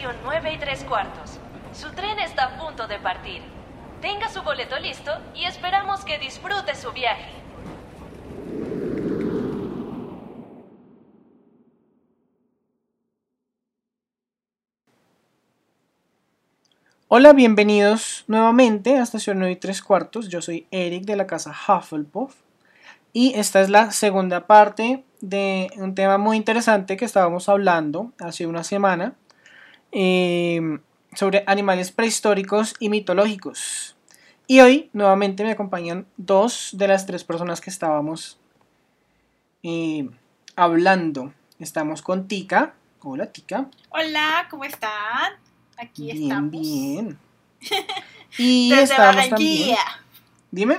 estación 9 y 3 cuartos. Su tren está a punto de partir. Tenga su boleto listo y esperamos que disfrute su viaje. Hola, bienvenidos nuevamente a Estación 9 y 3 cuartos. Yo soy Eric de la casa Hufflepuff. Y esta es la segunda parte de un tema muy interesante que estábamos hablando hace una semana eh, sobre animales prehistóricos y mitológicos. Y hoy nuevamente me acompañan dos de las tres personas que estábamos eh, hablando. Estamos con Tika. Hola Tika. Hola, ¿cómo están? Aquí bien, estamos. Bien. Y Desde estamos Barranquilla. también. Dime.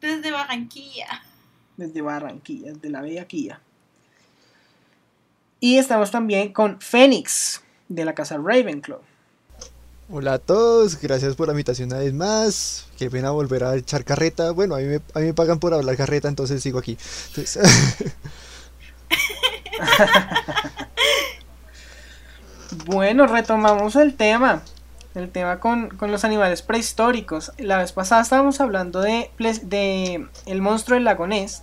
Desde Barranquilla. Desde Barranquilla, desde la Bella Kia. Y estamos también con Fénix, de la casa Ravenclaw. Hola a todos, gracias por la invitación una vez más. Qué pena volver a echar carreta. Bueno, a mí me, a mí me pagan por hablar carreta, entonces sigo aquí. Entonces, Bueno, retomamos el tema. El tema con, con los animales prehistóricos. La vez pasada estábamos hablando de, de el monstruo del lago Ness,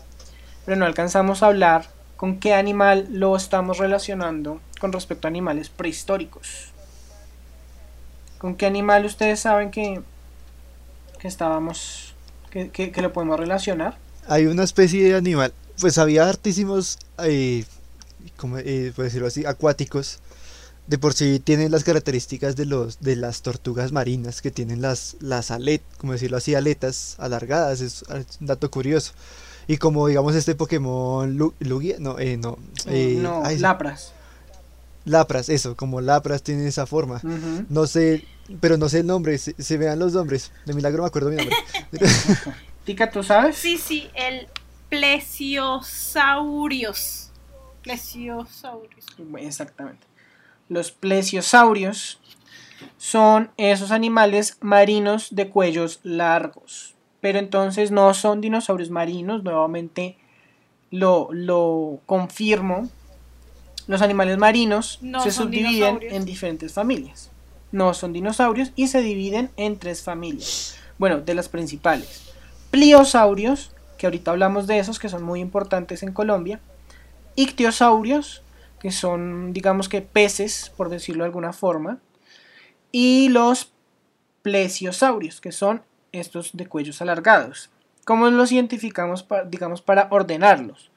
pero no alcanzamos a hablar con qué animal lo estamos relacionando con respecto a animales prehistóricos. ¿Con qué animal ustedes saben que, que estábamos, que, que- que lo podemos relacionar? hay una especie de animal, pues había hartísimos, eh, como eh, por decirlo así, acuáticos. De por sí tienen las características de los de las tortugas marinas que tienen las las aletas, como decirlo así, aletas alargadas, es, un dato curioso. Y como digamos este Pokémon Lu- Lugia, no, eh, no, eh, no, ay, lapras. Lapras, eso, como Lapras tienen esa forma. No sé, pero no sé el nombre, se, se vean los nombres. De milagro me acuerdo mi nombre. Tika, ¿tú sabes? Sí, sí, el plesiosaurios. Plesiosaurios. Exactamente. Los plesiosaurios son esos animales marinos de cuellos largos. Pero entonces no son dinosaurios marinos, nuevamente lo, lo confirmo. Los animales marinos No se subdividen en diferentes familias. No son dinosaurios y se dividen en tres familias. Bueno, de las principales. Pliosaurios, que ahorita hablamos de esos que son muy importantes en Colombia. Ictiosaurios, que son, digamos que peces, por decirlo de alguna forma. Y los plesiosaurios, que son estos de cuellos alargados. ¿Cómo los identificamos, digamos, para ordenarlos?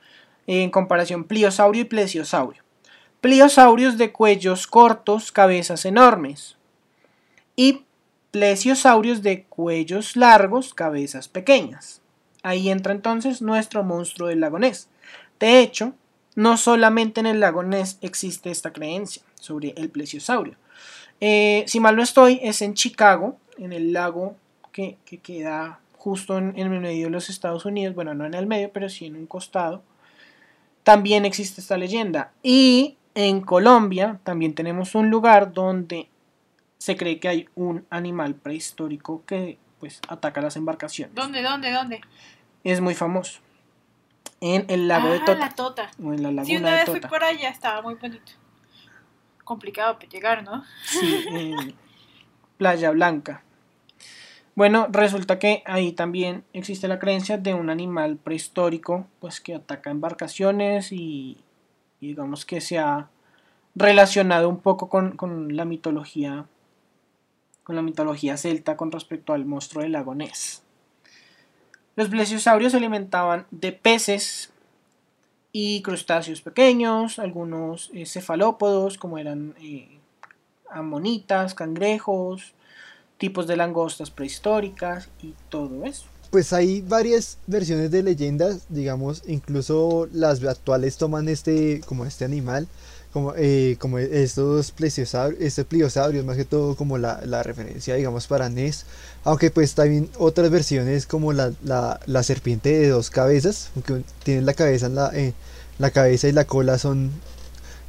En comparación, pliosaurio y plesiosaurio. Pliosaurios de cuellos cortos, cabezas enormes. Y plesiosaurios de cuellos largos, cabezas pequeñas. Ahí entra entonces nuestro monstruo del lago Ness. De hecho, no solamente en el lago Ness existe esta creencia sobre el plesiosaurio. Eh, si mal no estoy, es en Chicago, en el lago que, que queda justo en, en el medio de los Estados Unidos. Bueno, no en el medio, pero sí en un costado. También existe esta leyenda. Y en Colombia también tenemos un lugar donde se cree que hay un animal prehistórico que pues ataca las embarcaciones. ¿Dónde, dónde, dónde? Es muy famoso. En el lago de ah, Tota. la Tota. O en la laguna Sí, una de vez fui Tota. por allá, estaba muy bonito. Complicado para llegar, ¿no? Sí, en Playa Blanca. Bueno, resulta que ahí también existe la creencia de un animal prehistórico, pues que ataca embarcaciones y, y digamos que se ha relacionado un poco con, con la mitología, con la mitología celta con respecto al monstruo del lago. Los plesiosaurios se alimentaban de peces y crustáceos pequeños, algunos eh, cefalópodos como eran eh, amonitas, cangrejos, tipos de langostas prehistóricas y todo eso. Pues hay varias versiones de leyendas, digamos, incluso las actuales toman este, como este animal, como, eh, como estos plesiosaurios, pliosaurios, más que todo como la, la referencia, digamos, para Ness, aunque pues también otras versiones como la, la, la serpiente de dos cabezas, aunque tienen la cabeza la, eh, la cabeza y la cola son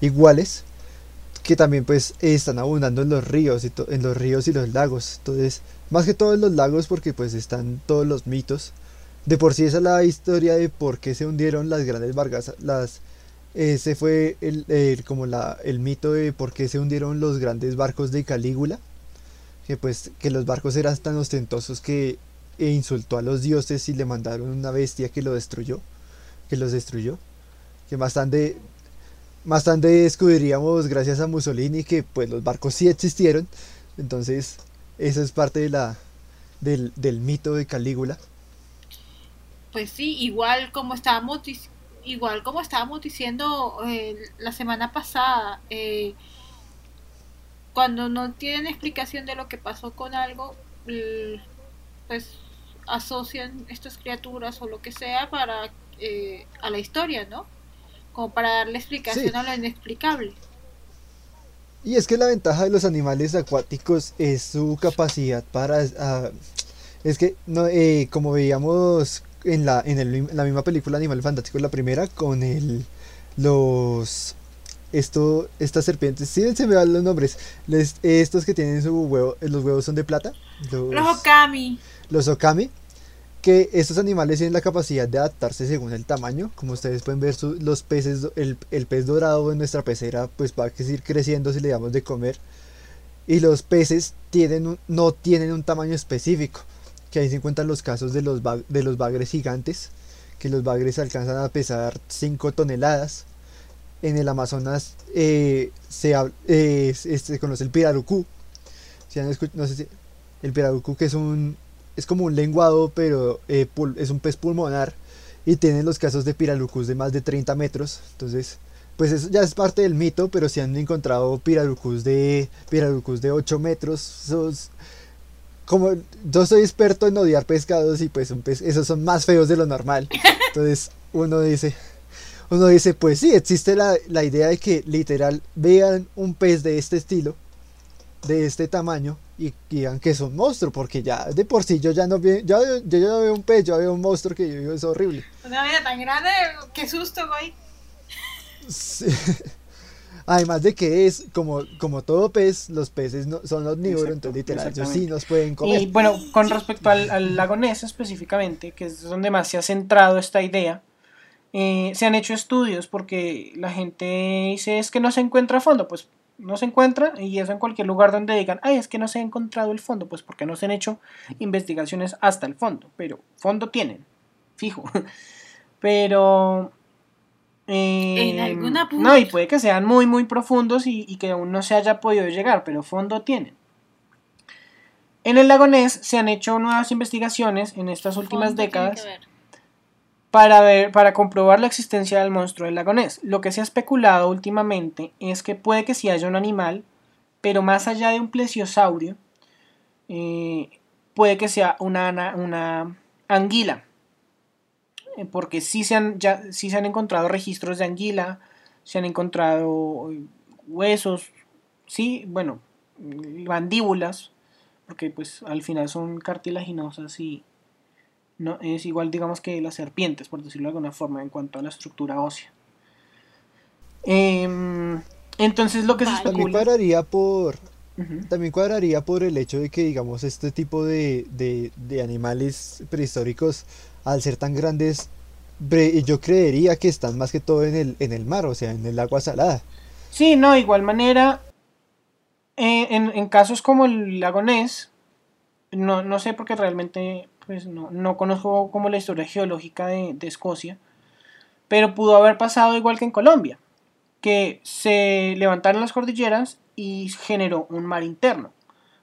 iguales, que también pues están abundando en los ríos y en los ríos y los lagos, entonces más que todo en los lagos porque pues están todos los mitos. De por sí esa es la historia de por qué se hundieron las grandes barcazas, las Ese fue el, el- como la, el mito de por qué se hundieron los grandes barcos de Calígula. Que pues que los barcos eran tan ostentosos que e insultó a los dioses y le mandaron una bestia que lo destruyó. Que los destruyó. Que más tarde, más tarde descubriríamos gracias a Mussolini que pues los barcos sí existieron. Entonces, eso es parte de la, del, del mito de Calígula. Pues sí, igual como estábamos igual como estábamos diciendo eh, la semana pasada, eh, cuando no tienen explicación de lo que pasó con algo, pues asocian estas criaturas o lo que sea para eh, a la historia, ¿no? Como para darle explicación Sí. a lo inexplicable. Y es que la ventaja de los animales acuáticos es su capacidad para... ah, es que, no, eh, como veíamos en la, en el la misma película Animales Fantásticos, la primera, con el, los... Esto, estas serpientes, sí, se me van los nombres. Les- estos que tienen su huevo, los huevos son de plata. Los, Los Okami. los okami. Que estos animales tienen la capacidad de adaptarse según el tamaño. Como ustedes pueden ver, los peces, el, el pez dorado en nuestra pecera, pues va a seguir creciendo si le damos de comer. Y los peces tienen no tienen un tamaño específico. Que ahí se encuentran los casos de los, de los bagres gigantes. Que los bagres alcanzan a pesar 5 toneladas. En el Amazonas eh, se, eh, se- conoce el pirarucú. Si han no sé si- el pirarucú que es un es como un lenguado, pero eh, es un pez pulmonar y tiene los casos de pirarucús de más de 30 metros. Entonces, pues eso ya es parte del mito, pero se han encontrado pirarucús de pirarucús de 8 metros. Esos- como yo soy experto en odiar pescados y pues un pez- esos son más feos de lo normal. Entonces, uno dice, uno dice, pues sí, existe la, la idea de que literal vean un pez de este estilo, de este tamaño, y digan que es un monstruo, porque ya de por sí yo ya no veo, ya, yo ya no veo un pez, yo veo un monstruo que yo digo es horrible. Una vida tan grande, qué susto, güey. Sí. Además de que es como, como todo pez, los peces no, son omnívoros, entonces literal, ellos sí nos pueden comer. Y bueno, con respecto al, al lago Ness específicamente, que es donde más se ha centrado esta idea, eh, se han hecho estudios porque la gente dice es que no se encuentra a fondo, pues no se encuentra y eso en cualquier lugar donde digan, ay, es que no se ha encontrado el fondo, pues porque no se han hecho investigaciones hasta el fondo, pero fondo tienen, fijo. Pero... eh, En alguna punta. no, y puede que sean muy, muy profundos y, y que aún no se haya podido llegar, pero fondo tienen. En el lago Ness se han hecho nuevas investigaciones en estas últimas tiene décadas que ver. Para ver, para comprobar la existencia del monstruo del lago Ness. Lo que se ha especulado últimamente es que puede que sí haya un animal, pero más allá de un plesiosaurio, eh, puede que sea una, una anguila. Eh, Porque sí se, han, ya, sí se han encontrado registros de anguila, se han encontrado eh, huesos, sí, bueno, mandíbulas, porque pues al final son cartilaginosas y, no, es igual, digamos, que las serpientes, por decirlo de alguna forma, en cuanto a la estructura ósea. Em, entonces, lo que se Vale. También especula. cuadraría por. También cuadraría por el hecho de que, digamos, este tipo de, de, de animales prehistóricos, al ser tan grandes, yo creería que están más que todo en el, en el mar, o sea, en el agua salada. Sí, no, de igual manera, eh, en, en casos como el lago Ness, no, no sé porque realmente pues no, no conozco como la historia geológica de, Escocia, pero pudo haber pasado igual que en Colombia, que se levantaron las cordilleras y generó un mar interno,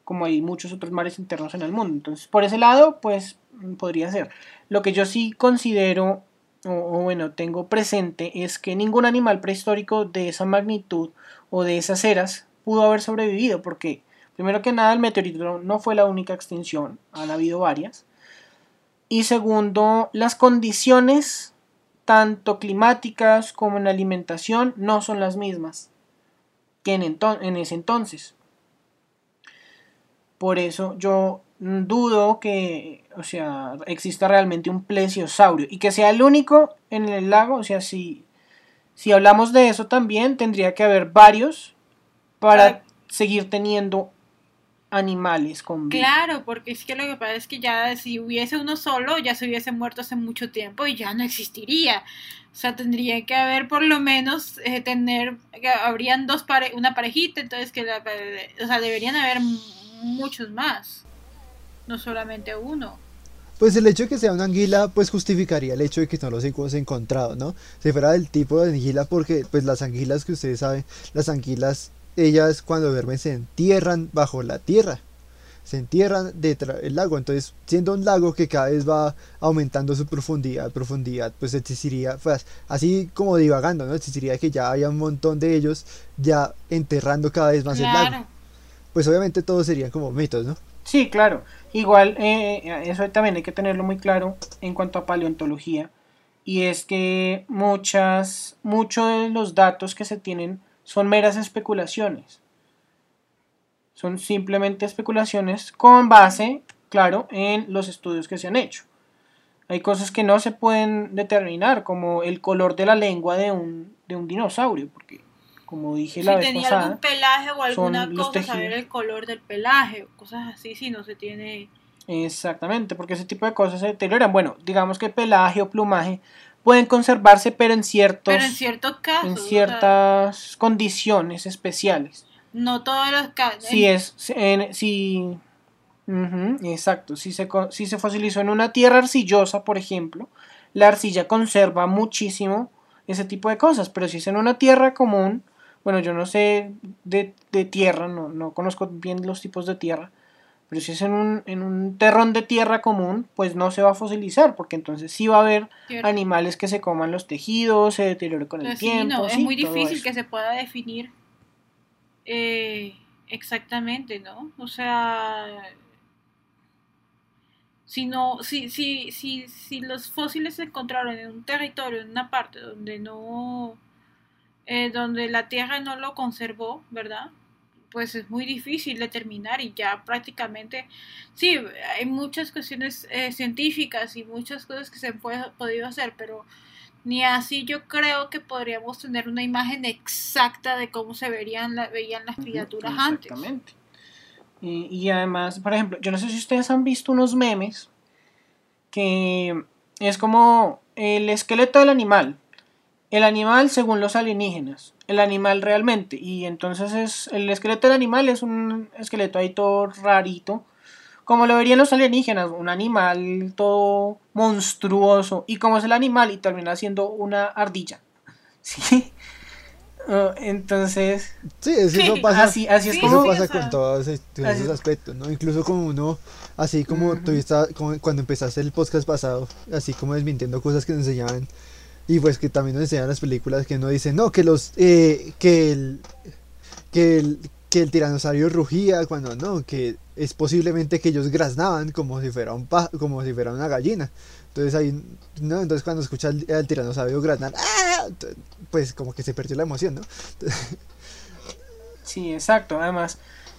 como hay muchos otros mares internos en el mundo. Entonces, por ese lado, pues podría ser. Lo que yo sí considero, o, o bueno, tengo presente, es que ningún animal prehistórico de esa magnitud o de esas eras pudo haber sobrevivido, porque primero que nada el meteorito no fue la única extinción, han habido varias. Y segundo, las condiciones tanto climáticas como en alimentación no son las mismas que en, en ese entonces. Por eso yo dudo que, o sea, exista realmente un plesiosaurio y que sea el único en el lago, o sea, si, si hablamos de eso también tendría que haber varios para Para- seguir teniendo animales con vida. Claro, porque es que lo que pasa es que ya si hubiese uno solo, ya se hubiese muerto hace mucho tiempo y ya no existiría. O sea, tendría que haber por lo menos eh, tener, que habrían dos pare una parejita, entonces que la, o sea, deberían haber muchos más, no solamente uno. Pues el hecho de que sea una anguila, pues justificaría el hecho de que no los hemos encontrado, ¿no? Si fuera del tipo de anguila, porque pues las anguilas que ustedes saben, las anguilas, ellas cuando duermen se entierran bajo la tierra, se entierran detrás del lago, entonces siendo un lago que cada vez va aumentando su profundidad, profundidad, pues existiría, pues así como divagando, ¿no? Existiría que ya haya un montón de ellos ya enterrando cada vez más el lago. Pues obviamente todos serían como mitos, ¿no? Sí, claro. Igual, eh, eso también hay que tenerlo muy claro en cuanto a paleontología. Y es que muchas, muchos de los datos que se tienen son meras especulaciones. Son simplemente especulaciones con base, claro, en los estudios que se han hecho. Hay cosas que no se pueden determinar, como el color de la lengua de un, de un dinosaurio, porque como dije la vez tenía algún pelaje o alguna cosa, saber el color del pelaje cosas así, si no se tiene... Exactamente, porque ese tipo de cosas se deterioran. Bueno, digamos que pelaje o plumaje pueden conservarse, pero en ciertos... Pero en ciertas condiciones especiales. No todos los casos. Si es... En, si, exacto, si se, si se fosilizó en una tierra arcillosa, por ejemplo, la arcilla conserva muchísimo ese tipo de cosas, pero si es en una tierra común, bueno, yo no sé de, tierra, no, no, conozco bien los tipos de tierra, pero si es en un, en un terrón de tierra común, pues no se va a fosilizar, porque entonces sí va a haber animales que se coman los tejidos, se deteriore con el tiempo. es muy difícil que se pueda definir eh, exactamente, ¿no? O sea, si, no, si, si, si, si los fósiles se encontraron en un territorio, en una parte donde no eh, donde la Tierra no lo conservó, ¿verdad? Pues es muy difícil determinar y ya prácticamente, sí, hay muchas cuestiones eh, científicas y muchas cosas que se han podido hacer, pero ni así yo creo que podríamos tener una imagen exacta de cómo se verían, la, veían las criaturas antes. Exactamente. Y, y además, por ejemplo, yo no sé si ustedes han visto unos memes que es como el esqueleto del animal, el animal según los alienígenas, el animal realmente. Y entonces es el esqueleto del animal es un esqueleto ahí todo rarito, como lo verían los alienígenas, un animal todo monstruoso. Y como es el animal y termina siendo una ardilla. ¿Sí? Oh, entonces sí eso pasa así, así es como pasa con todos esos aspectos no incluso como uno así como tú como cuando empezaste el podcast pasado así como desmintiendo cosas que nos enseñaban y pues que también nos enseñan las películas que no dicen, no, que los eh, que el que el que el tiranosaurio rugía cuando no, que es posiblemente que ellos graznaban como si fuera un como si fuera una gallina. Entonces ahí no, entonces cuando escucha al, tiranosaurio graznar, ¡ah! pues como que se perdió la emoción, ¿no? sí, exacto. Además,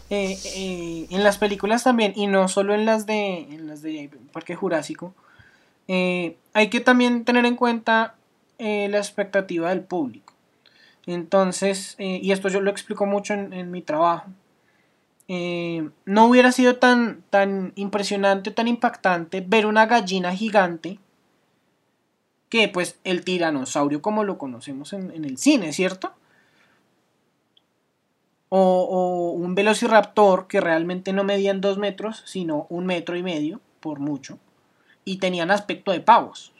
eh, eh, en las películas también y no solo en las de en las de Parque Jurásico, hay que también tener en cuenta eh, la expectativa del público. Entonces, eh, y esto yo lo explico mucho en, mi trabajo, eh, no hubiera sido tan, tan impresionante, tan impactante ver una gallina gigante que pues el tiranosaurio como lo conocemos en, el cine, ¿cierto? O, o, un velociraptor que realmente no medían dos metros, sino un metro y medio, por mucho, y tenían aspecto de pavos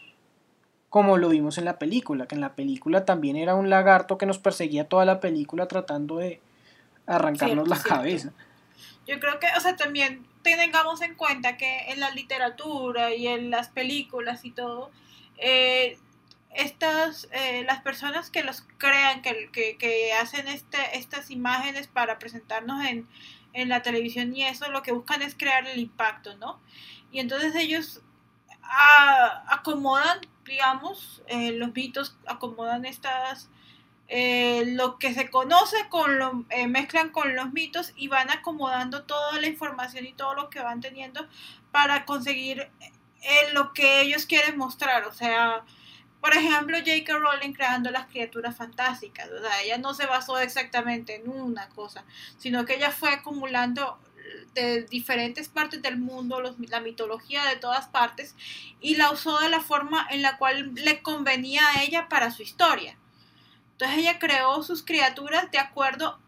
como lo vimos en la película, que en la película también era un lagarto que nos perseguía toda la película tratando de arrancarnos la cabeza. Yo creo que, o sea, también tengamos en cuenta que en la literatura y en las películas y todo, eh, estas, eh, las personas que los crean, que, que, hacen este, estas imágenes para presentarnos en, en la televisión y eso, lo que buscan es crear el impacto, ¿no? Y entonces ellos acomodan, digamos, eh, los mitos acomodan estas, eh, lo que se conoce con lo, eh, mezclan con los mitos y van acomodando toda la información y todo lo que van teniendo para conseguir lo que ellos quieren mostrar, o sea, por ejemplo, J.K. Rowling creando las criaturas fantásticas. O ella no se basó exactamente en una cosa, sino que ella fue acumulando de diferentes partes del mundo, los- la mitología de todas partes, y la usó de la forma en la cual le convenía a ella para su historia. Entonces ella creó sus criaturas de acuerdo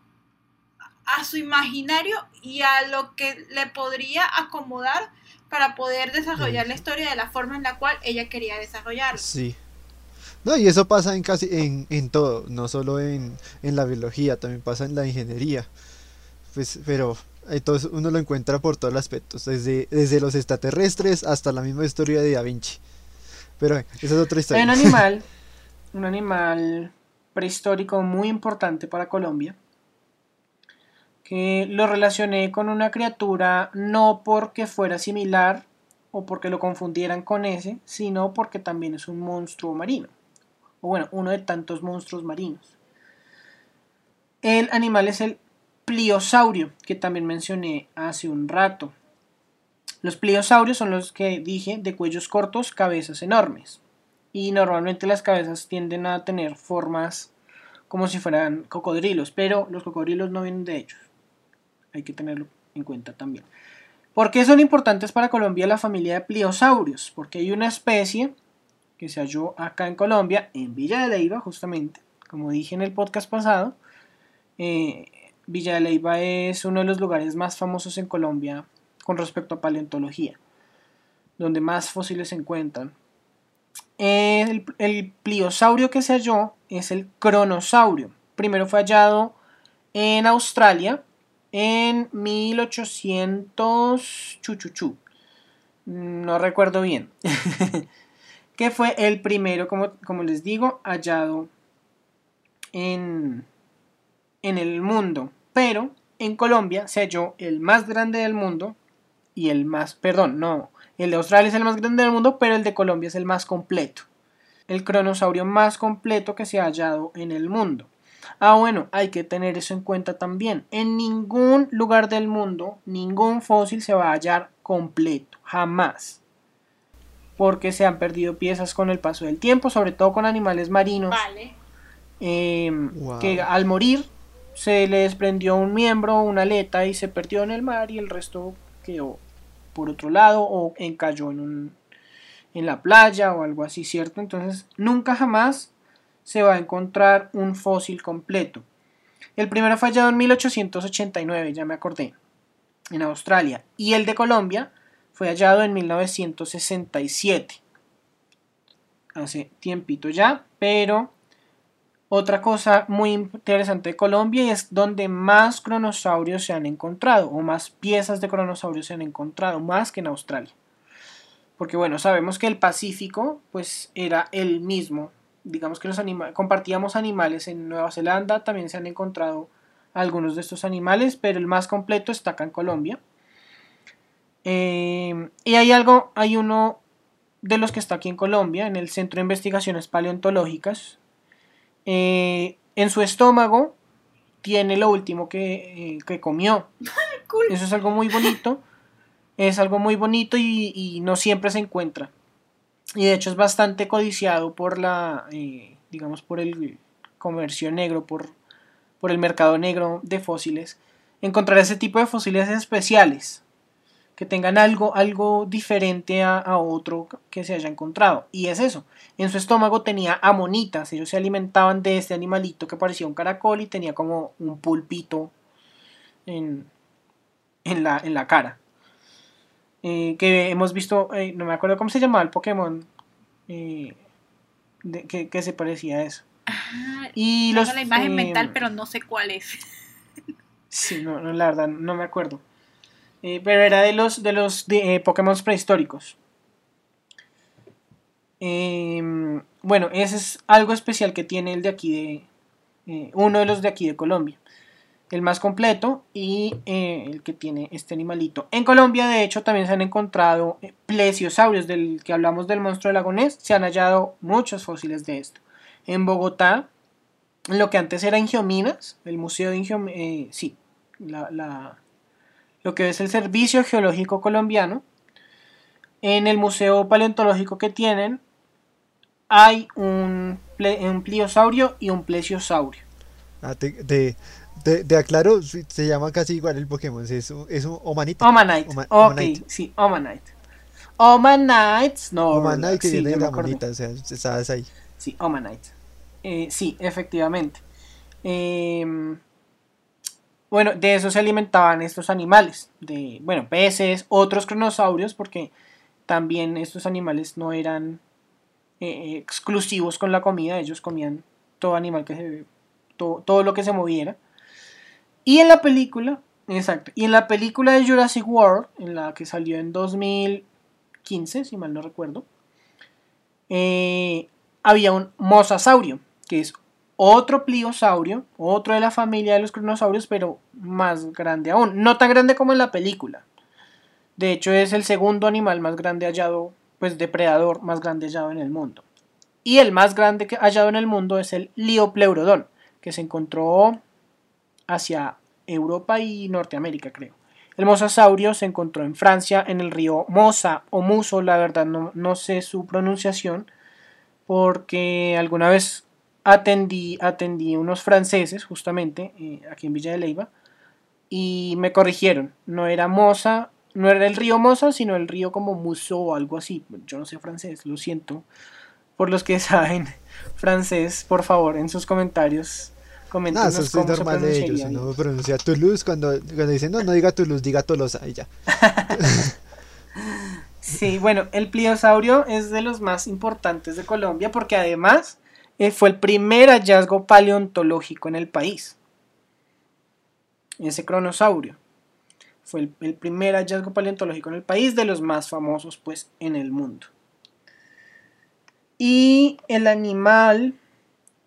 a su imaginario y a lo que le podría acomodar para poder desarrollar la historia de la forma en la cual ella quería desarrollarla. Sí. No, y eso pasa en casi en, en todo, no solo en, en la biología, también pasa en la ingeniería. Pues, pero entonces uno lo encuentra por todos los aspectos, desde, desde los extraterrestres hasta la misma historia de Da Vinci. Pero esa es otra historia. un animal, un animal prehistórico muy importante para Colombia, que lo relacioné con una criatura no porque fuera similar o porque lo confundieran con ese, sino porque también es un monstruo marino, o bueno, uno de tantos monstruos marinos. El animal es el pliosaurio, que también mencioné hace un rato. Los pliosaurios son los que dije de cuellos cortos, cabezas enormes y normalmente las cabezas tienden a tener formas como si fueran cocodrilos, pero los cocodrilos no vienen de ellos. Hay que tenerlo en cuenta también. ¿Por qué son importantes para Colombia la familia de pliosaurios? Porque hay una especie que se halló acá en Colombia, en Villa de Leyva, justamente, como dije en el podcast pasado. eh, Villa de Leyva es uno de los lugares más famosos en Colombia con respecto a paleontología, donde más fósiles se encuentran. El, el pliosaurio que se halló es el cronosaurio. Primero fue hallado en Australia en 1800 chuchuchu. No recuerdo bien. que fue el primero, como, como les digo, hallado en, en el mundo. Pero en Colombia se halló el más grande del mundo y el más, perdón, no, el de Australia es el más grande del mundo, pero el de Colombia es el más completo. El cronosaurio más completo que se ha hallado en el mundo. Ah, bueno, hay que tener eso en cuenta también. En ningún lugar del mundo, ningún fósil se va a hallar completo, jamás. Porque se han perdido piezas con el paso del tiempo, sobre todo con animales marinos, Vale. eh, Wow. que al morir se le desprendió un miembro, una aleta y se perdió en el mar y el resto quedó por otro lado o encalló en un en la playa o algo así, ¿cierto? Entonces, nunca jamás se va a encontrar un fósil completo. El primero fue hallado en 1889, ya me acordé, en Australia, y el de Colombia fue hallado en 1967. Hace tiempito ya, pero otra cosa muy interesante de Colombia es donde más cronosaurios se han encontrado, o más piezas de cronosaurios se han encontrado, más que en Australia. Porque bueno, sabemos que el Pacífico pues era el mismo. Digamos que los anima compartíamos animales en Nueva Zelanda, también se han encontrado algunos de estos animales, pero el más completo está acá en Colombia. Eh, y hay algo, hay uno de los que está aquí en Colombia, en el Centro de Investigaciones Paleontológicas. Eh, en su estómago tiene lo último que, eh, que comió. Cool. Eso es algo muy bonito. Es algo muy bonito y, y no siempre se encuentra. Y de hecho es bastante codiciado por la, eh, digamos, por el comercio negro, por, por el mercado negro de fósiles. Encontrar ese tipo de fósiles especiales que tengan algo, algo diferente a, a otro que se haya encontrado. Y es eso. En su estómago tenía amonitas. Ellos se alimentaban de este animalito que parecía un caracol y tenía como un pulpito en, en, la, en la cara. Eh, que hemos visto, eh, no me acuerdo cómo se llamaba el Pokémon eh, de- que, que se parecía a eso. Ah, Y tengo los, la imagen mental, pero no sé cuál es. Sí, no, no, la verdad, no me acuerdo. Eh, pero era de los, de los eh, Pokémon prehistóricos. Em, bueno, ese es algo especial que tiene el de aquí de... eh, uno de los de aquí de Colombia. El más completo y el que tiene este animalito. En Colombia, de hecho, también se han encontrado plesiosaurios, del que hablamos del monstruo del lagonés. Se han hallado muchos fósiles de esto. En Bogotá, lo que antes era Ingiominas, el museo de Ingiominas, sí, la- lo que es el Servicio Geológico Colombiano, en el museo paleontológico que tienen hay un, un pliosaurio y un plesiosaurio. Ah, te, te- Te, te aclaro, se llama casi igual el Pokémon, es un, es un Omanita. Omanite. Oma- ok, Omanite. sí, Omanite. Omanite Snorlax. Omanite sí, me la monita, o sea, estabas ahí. Sí, Omanite. Eh, sí, efectivamente. Em, bueno, de eso se alimentaban estos animales. De, bueno, peces, otros cronosaurios, porque también estos animales no eran eh, exclusivos con la comida, ellos comían todo animal que se todo, todo lo que se moviera. Y en la película, exacto, y en la película de Jurassic World, en la que salió en 2015, si mal no recuerdo, eh, había un mosasaurio, que es otro pliosaurio, otro de la familia de los cronosaurios, pero más grande aún. No tan grande como en la película. De hecho, es el segundo animal más grande hallado, pues depredador más grande hallado en el mundo. Y el más grande que hallado en el mundo es el Liopleurodon, que se encontró hacia Europa y Norteamérica, creo. El mosasaurio se encontró en Francia, en el río Mosa o Muso, la verdad no, no sé su pronunciación, porque alguna vez atendí, atendí unos franceses, justamente, eh, aquí en Villa de Leyva, y me corrigieron. No era Mosa, no era el río Mosa, sino el río como Muso o algo así. Yo no sé francés, lo siento. Por los que saben francés, por favor, en sus comentarios, No, eso es normal de ellos, pronunciaría. no pronuncia Toulouse cuando, cuando dicen no, no diga Toulouse, diga Tolosa y ya. Sí, bueno, el pliosaurio es de los más importantes de Colombia porque además fue el primer hallazgo paleontológico en el país. Ese cronosaurio fue el, el primer hallazgo paleontológico en el país, de los más famosos pues en el mundo. Y el animal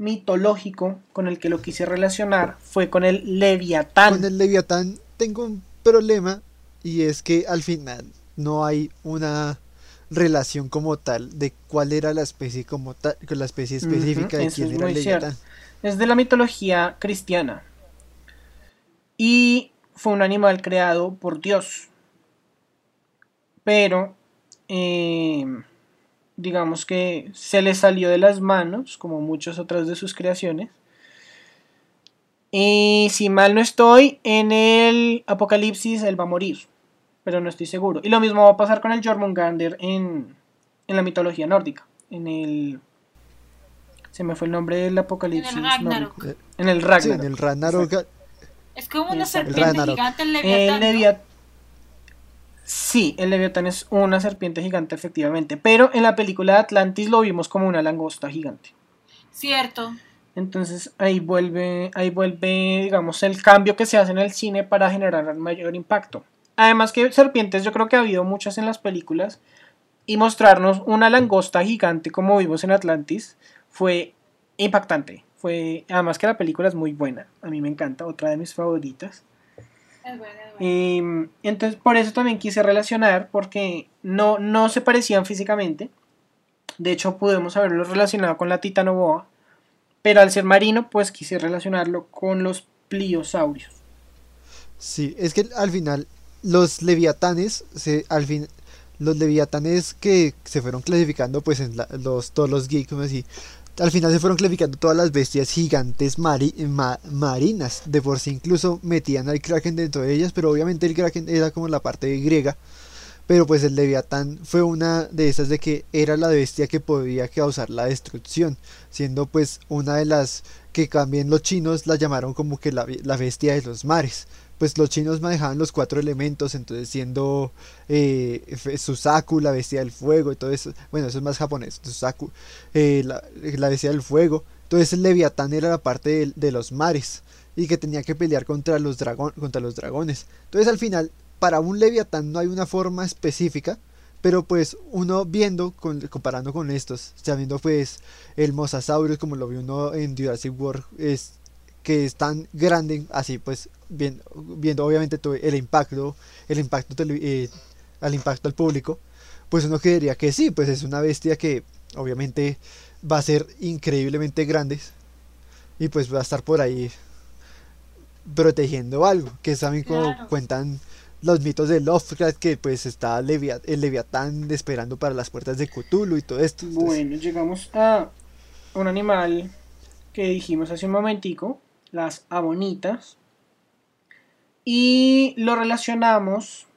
mitológico con el que lo quise relacionar fue con el leviatán. Con el Leviatán tengo un problema y es que al final no hay una relación como tal de cuál era la especie como tal, con la especie específica de quién es era. Leviatán. Es de la mitología cristiana. Y fue un animal creado por Dios. Pero, eh, digamos que se le salió de las manos, como muchas otras de sus creaciones. Y si mal no estoy, en el Apocalipsis él va a morir. Pero no estoy seguro. Y lo mismo va a pasar con el Jormungandr en, en la mitología nórdica. En el... Se me fue el nombre del Apocalipsis. Ragnarok. nórdico. En el Sí, Ragnarok. en el Ragnarok Es como una Exacto. serpiente Ragnarok. gigante el El leviatán. Sí, el Leviatán es una serpiente gigante, efectivamente. Pero en la película de Atlantis lo vimos como una langosta gigante. Cierto. Entonces ahí vuelve, ahí vuelve, digamos, el cambio que se hace en el cine para generar mayor impacto. Además que serpientes yo creo que ha habido muchas en las películas y mostrarnos una langosta gigante como vimos en Atlantis fue impactante. Fue, además que la película es muy buena, a mí me encanta, otra de mis favoritas. Es bueno, es bueno. Eh, entonces por eso también quise relacionar porque no, no se parecían físicamente. De hecho pudimos haberlo relacionado con la titanoboa. Pero al ser marino pues quise relacionarlo con los pliosaurios. Sí, es que al final los leviatanes, al fin, los leviatanes que se fueron clasificando, pues en los, todos los geeks, así, al final se fueron clasificando todas las bestias gigantes mari- ma- marinas. De por sí incluso metían al kraken dentro de ellas, pero obviamente el kraken era como la parte griega. Pero pues el leviatán fue una de esas de que era la bestia que podía causar la destrucción, siendo pues una de las que también los chinos la llamaron como que la, la bestia de los mares pues los chinos manejaban los cuatro elementos, entonces siendo eh, Susaku, la bestia del fuego y todo eso, bueno, eso es más japonés, Susaku, eh, la, la bestia del fuego, entonces el Leviatán era la parte de, de los mares y que tenía que pelear contra los, dragón, contra los dragones. Entonces al final, para un Leviatán no hay una forma específica, pero pues uno viendo, con- comparando con estos, sabiendo pues el Mosasaurus como lo vio uno en Jurassic World, es que es tan grande, así pues bien- viendo obviamente todo el impacto, el impacto tele- eh, al impacto al público, pues uno creería que sí, pues es una bestia que obviamente va a ser increíblemente grande y pues va a estar por ahí protegiendo algo, que saben como Claro. cuentan los mitos de Lovecraft que pues está el Leviatán esperando para las puertas de Cthulhu y todo esto. Entonces, Bueno, llegamos a un animal que dijimos hace un momentico, las abonitas, Y lo relacionamos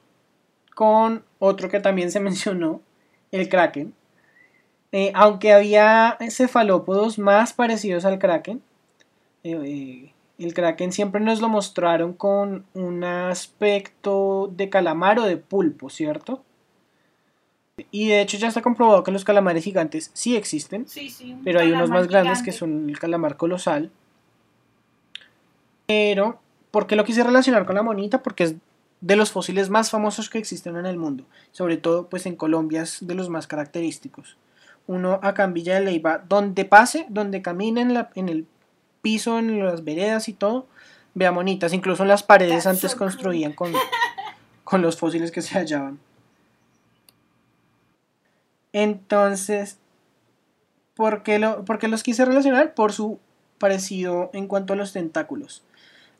con otro que también se mencionó, el kraken. Eh, aunque había cefalópodos más parecidos al kraken, eh, eh, el kraken siempre nos lo mostraron con un aspecto de calamar o de pulpo, ¿cierto? Y de hecho ya está comprobado que los calamares gigantes sí existen, Sí, sí, un pero hay unos más grandes que son el calamar colosal. Pero, ¿por qué lo quise relacionar con la monita? Porque es de los fósiles más famosos que existen en el mundo. Sobre todo, pues en Colombia es de los más característicos. Uno acá en Villa de Leyva, donde pase, donde camine en, la- en el piso, en las veredas y todo, vea monitas. Incluso en las paredes That's antes so cool. construían con, con los fósiles que se hallaban. Entonces, ¿por qué, lo, por qué los quise relacionar? Por su parecido en cuanto a los tentáculos.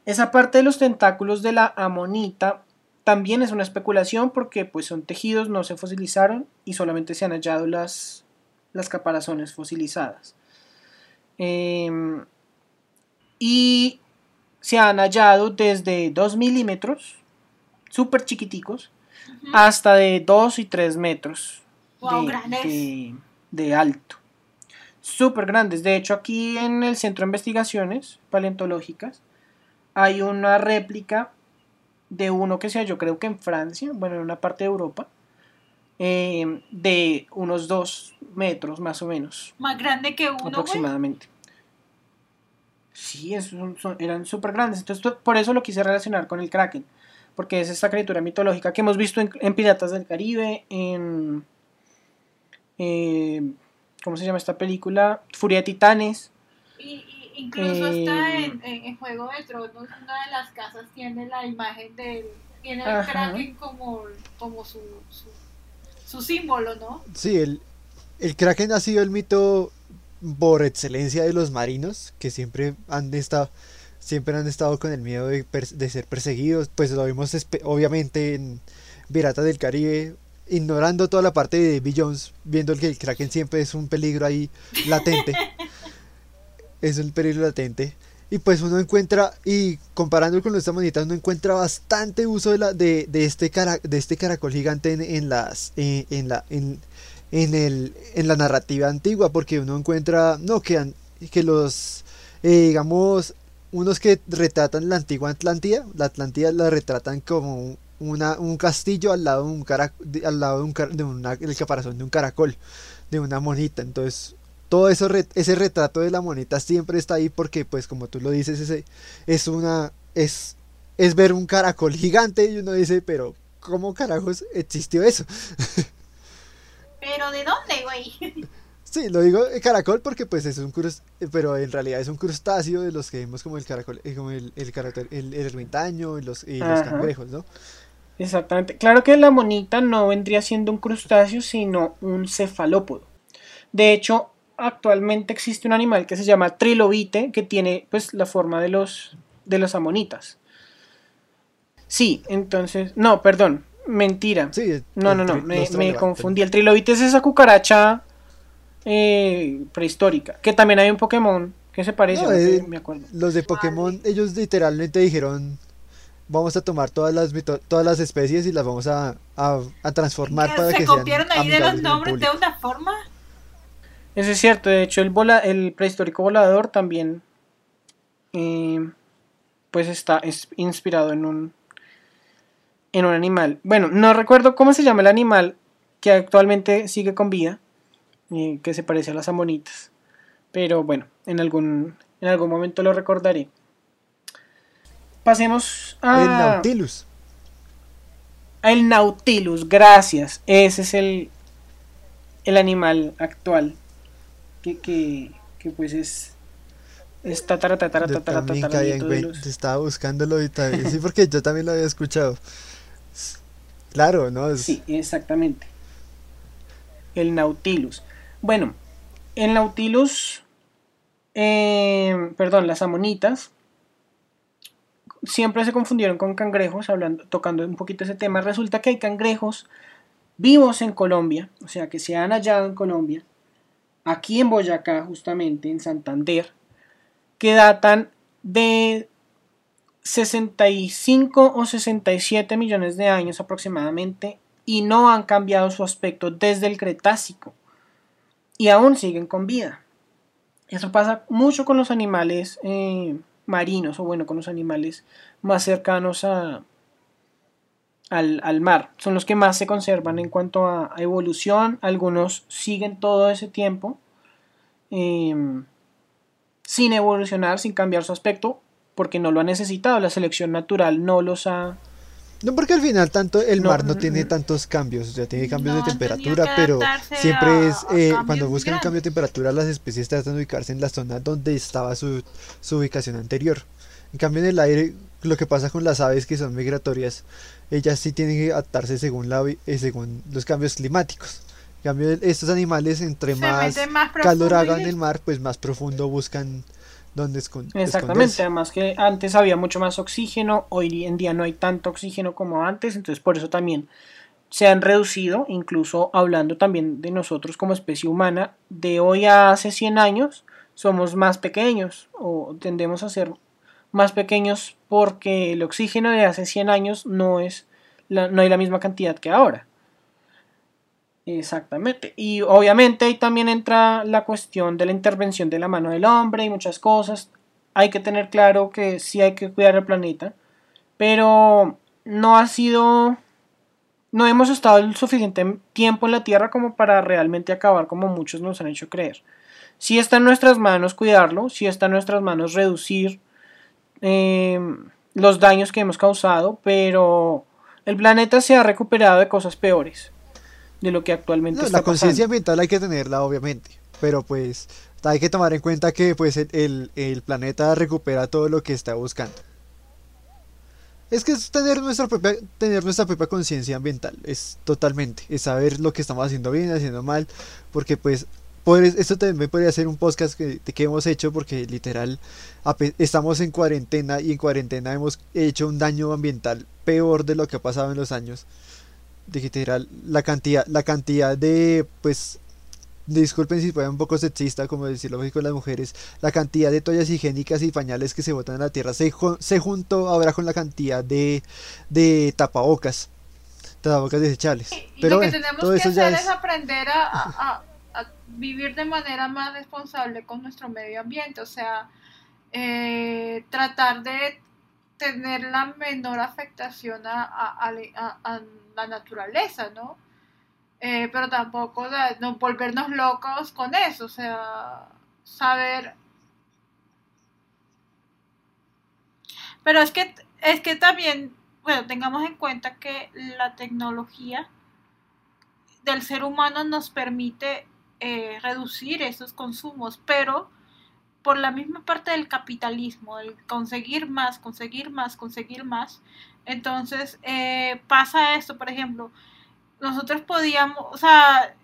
Esa parte de los tentáculos de la amonita también es una especulación porque pues son tejidos, no se fosilizaron y solamente se han hallado las, las caparazones fosilizadas. Em, y se han hallado desde 2 milímetros, súper chiquiticos, hasta de 2 y 3 metros Wow, de, de- de alto. Súper grandes. De hecho, aquí en el Centro de Investigaciones Paleontológicas hay una réplica de uno que se halló, creo que en Francia, bueno, en una parte de Europa, eh, de unos 2 metros más o menos, Más grande que uno, güey. aproximadamente. Sí, son- eran súper grandes. Entonces, to- por eso lo quise relacionar con el Kraken. Porque es esta criatura mitológica que hemos visto en, en Piratas del Caribe, en. eh, ¿Cómo se llama esta película? Furia de Titanes. Y incluso está Eh, en, en, en Juego de Tronos, una de las casas tiene la imagen del. Tiene el Ajá. Kraken como, como su, su, su símbolo, ¿no? Sí, el, el Kraken ha sido el mito por excelencia de los marinos, que siempre han estado, siempre han estado con el miedo de, de ser perseguidos. Pues lo vimos obviamente en Piratas del Caribe, ignorando toda la parte de Davy Jones, viendo que el Kraken siempre es un peligro ahí latente. es un peligro latente. Y pues uno encuentra, y comparándolo con nuestras monitas, uno encuentra bastante uso de, la, de, de este, cara, de este caracol gigante en, en las, en, en la, en, en, el, en la narrativa antigua, porque uno encuentra, no, que, que los, eh, digamos, unos que retratan la antigua Atlántida, la Atlántida la retratan como un- una, un castillo al lado de un cara, al lado de un, el caparazón de un caracol, de una monita, entonces todo eso ese retrato de la monita siempre está ahí porque pues como tú lo dices ese es una es es ver un caracol gigante y uno dice pero cómo carajos existió eso Pero ¿de dónde, güey? sí lo digo eh, caracol porque pues es un crus eh, pero en realidad es un crustáceo de los que vemos como el caracol eh, como el el, caracol- el, el ermitaño y los y los cangrejos no Exactamente. Claro que la monita no vendría siendo un crustáceo, sino un cefalópodo. De hecho, actualmente existe un animal que se llama trilobite, que tiene pues la forma de los de los amonitas. Sí, entonces, no, perdón, mentira. sí No, no, no, me, confundí. El trilobite es esa cucaracha eh, prehistórica, que también hay un Pokémon que se parece, No, eh, me acuerdo. Los de Pokémon, ellos literalmente dijeron, vamos a tomar todas las mito- todas las especies y las vamos a, a, a transformar para Se que sean copiaron ahí de los nombres de una forma. Eso es cierto, de hecho el, vola, el prehistórico volador también eh, pues está es inspirado en un en un animal. Bueno, no recuerdo cómo se llama el animal que actualmente sigue con vida, eh, que se parece a las amonitas. Pero bueno, en algún en algún momento lo recordaré. Pasemos a El Nautilus. el Nautilus, gracias. Ese es el, el animal actual. Que, que, que pues es. Es tatara, tatara, Yo tatara, en los- estaba buscándolo y también, sí, porque yo también lo había escuchado. Claro, ¿no? Es- Sí, exactamente. El Nautilus. Bueno, el Nautilus. eh, perdón, las amonitas. Siempre se confundieron con cangrejos, hablando, tocando un poquito ese tema. Resulta que hay cangrejos vivos en Colombia, o sea que se han hallado en Colombia, aquí en Boyacá, justamente, en Santander, que datan de 65 o 67 millones de años aproximadamente y no han cambiado su aspecto desde el Cretácico y aún siguen con vida. Eso pasa mucho con los animales eh, marinos o bueno, con los animales más cercanos a, al, mar. Son los que más se conservan en cuanto a, evolución. Algunos siguen todo ese tiempo em, sin evolucionar, sin cambiar su aspecto, porque no lo ha necesitado. La selección natural no los ha... No, porque al final tanto el mar no tiene tantos cambios, o sea, tiene cambios de temperatura, pero siempre es, eh, cuando buscan un cambio de temperatura, las especies tratan de ubicarse en la zona donde estaba su, su ubicación anterior. En cambio, en el aire, lo que pasa con las aves que son migratorias, ellas sí tienen que adaptarse según, la, eh, según los cambios climáticos. En cambio, estos animales, entre más, calor hagan en el mar, pues más profundo buscan donde esconder. Exactamente, además que antes había mucho más oxígeno, hoy en día no hay tanto oxígeno como antes, entonces por eso también se han reducido, incluso hablando también de nosotros como especie humana, de hoy a hace 100 años somos más pequeños o tendemos a ser más pequeños porque el oxígeno de hace 100 años no, es no hay la misma cantidad que ahora. Exactamente. Y obviamente ahí también entra la cuestión de la intervención de la mano del hombre y muchas cosas. Hay que tener claro que sí hay que cuidar el planeta, pero no ha sido... No hemos estado el suficiente tiempo en la Tierra como para realmente acabar como muchos nos han hecho creer. Sí está en nuestras manos cuidarlo, sí está en nuestras manos reducir Em, los daños que hemos causado, pero el planeta se ha recuperado de cosas peores de lo que actualmente está La conciencia ambiental hay que tenerla, obviamente, pero pues hay que tomar en cuenta que pues el, el, planeta recupera todo lo que está buscando. Es que es tener nuestra propia, tener nuestra propia conciencia ambiental, es totalmente, es saber lo que estamos haciendo bien, haciendo mal, porque pues esto también podría ser un podcast que, que hemos hecho porque literal estamos en cuarentena y en cuarentena hemos hecho un daño ambiental peor de lo que ha pasado en los años. De literal, la cantidad, la cantidad de, pues, disculpen si fue un poco sexista, como decirlo con las mujeres, la cantidad de toallas higiénicas y pañales que se botan en la tierra se, se juntó ahora con la cantidad de, de tapabocas, tapabocas desechables. Pero lo que tenemos que hacer es... aprender a vivir de manera más responsable con nuestro medio ambiente, o sea, eh, tratar de tener la menor afectación a, la naturaleza, ¿no? Eh, pero tampoco no volvernos locos con eso, o sea, saber... Pero es que, es que también, bueno, tengamos en cuenta que la tecnología del ser humano nos permite eh, reducir esos consumos, pero por la misma parte del capitalismo, el conseguir más, conseguir más, conseguir más, entonces eh, pasa esto, por ejemplo, nosotros podíamos, o sea,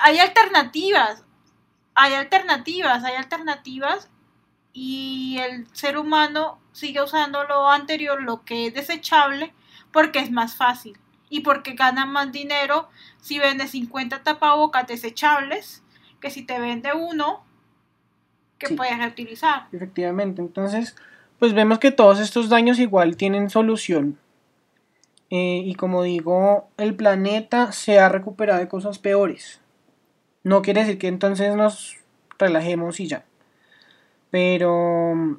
hay alternativas, hay alternativas, hay alternativas y el ser humano sigue usando lo anterior, lo que es desechable, porque es más fácil y porque ganan más dinero si vende 50 tapabocas desechables que si te vende uno que puedes reutilizar. Efectivamente, entonces pues vemos que todos estos daños igual tienen solución. Eh, y como digo, el planeta se ha recuperado de cosas peores. No quiere decir que entonces nos relajemos y ya. Pero...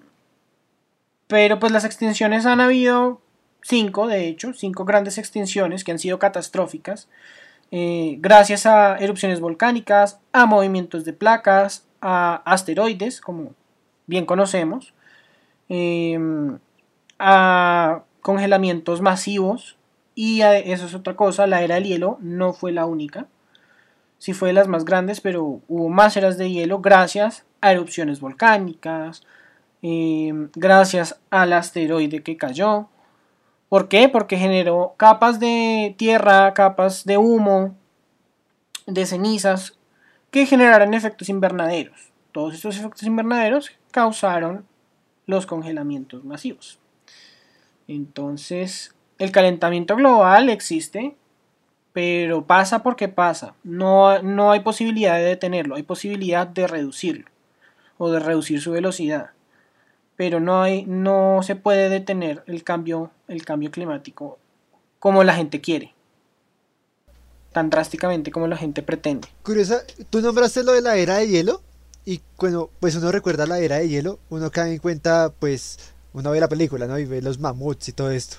Pero pues las extinciones han habido cinco, de hecho, cinco grandes extinciones que han sido catastróficas, eh, gracias a erupciones volcánicas, a movimientos de placas, a asteroides, como bien conocemos, em, a congelamientos masivos, y eso es otra cosa, la era del hielo no fue la única, sí fue de las más grandes, pero hubo más eras de hielo gracias a erupciones volcánicas, em, gracias al asteroide que cayó, ¿Por qué? Porque generó capas de tierra, capas de humo, de cenizas, que generaron efectos invernaderos. Todos estos efectos invernaderos causaron los congelamientos masivos. Entonces, el calentamiento global existe, pero pasa porque pasa. No, no hay posibilidad de detenerlo, hay posibilidad de reducirlo o de reducir su velocidad. Pero no hay, no se puede detener el cambio, el cambio climático como la gente quiere, tan drásticamente como la gente pretende. Curiosa, tú nombraste lo de la era de hielo y cuando pues uno recuerda la era de hielo, uno cae en cuenta pues uno ve la película, ¿no? Y ve los mamuts y todo esto.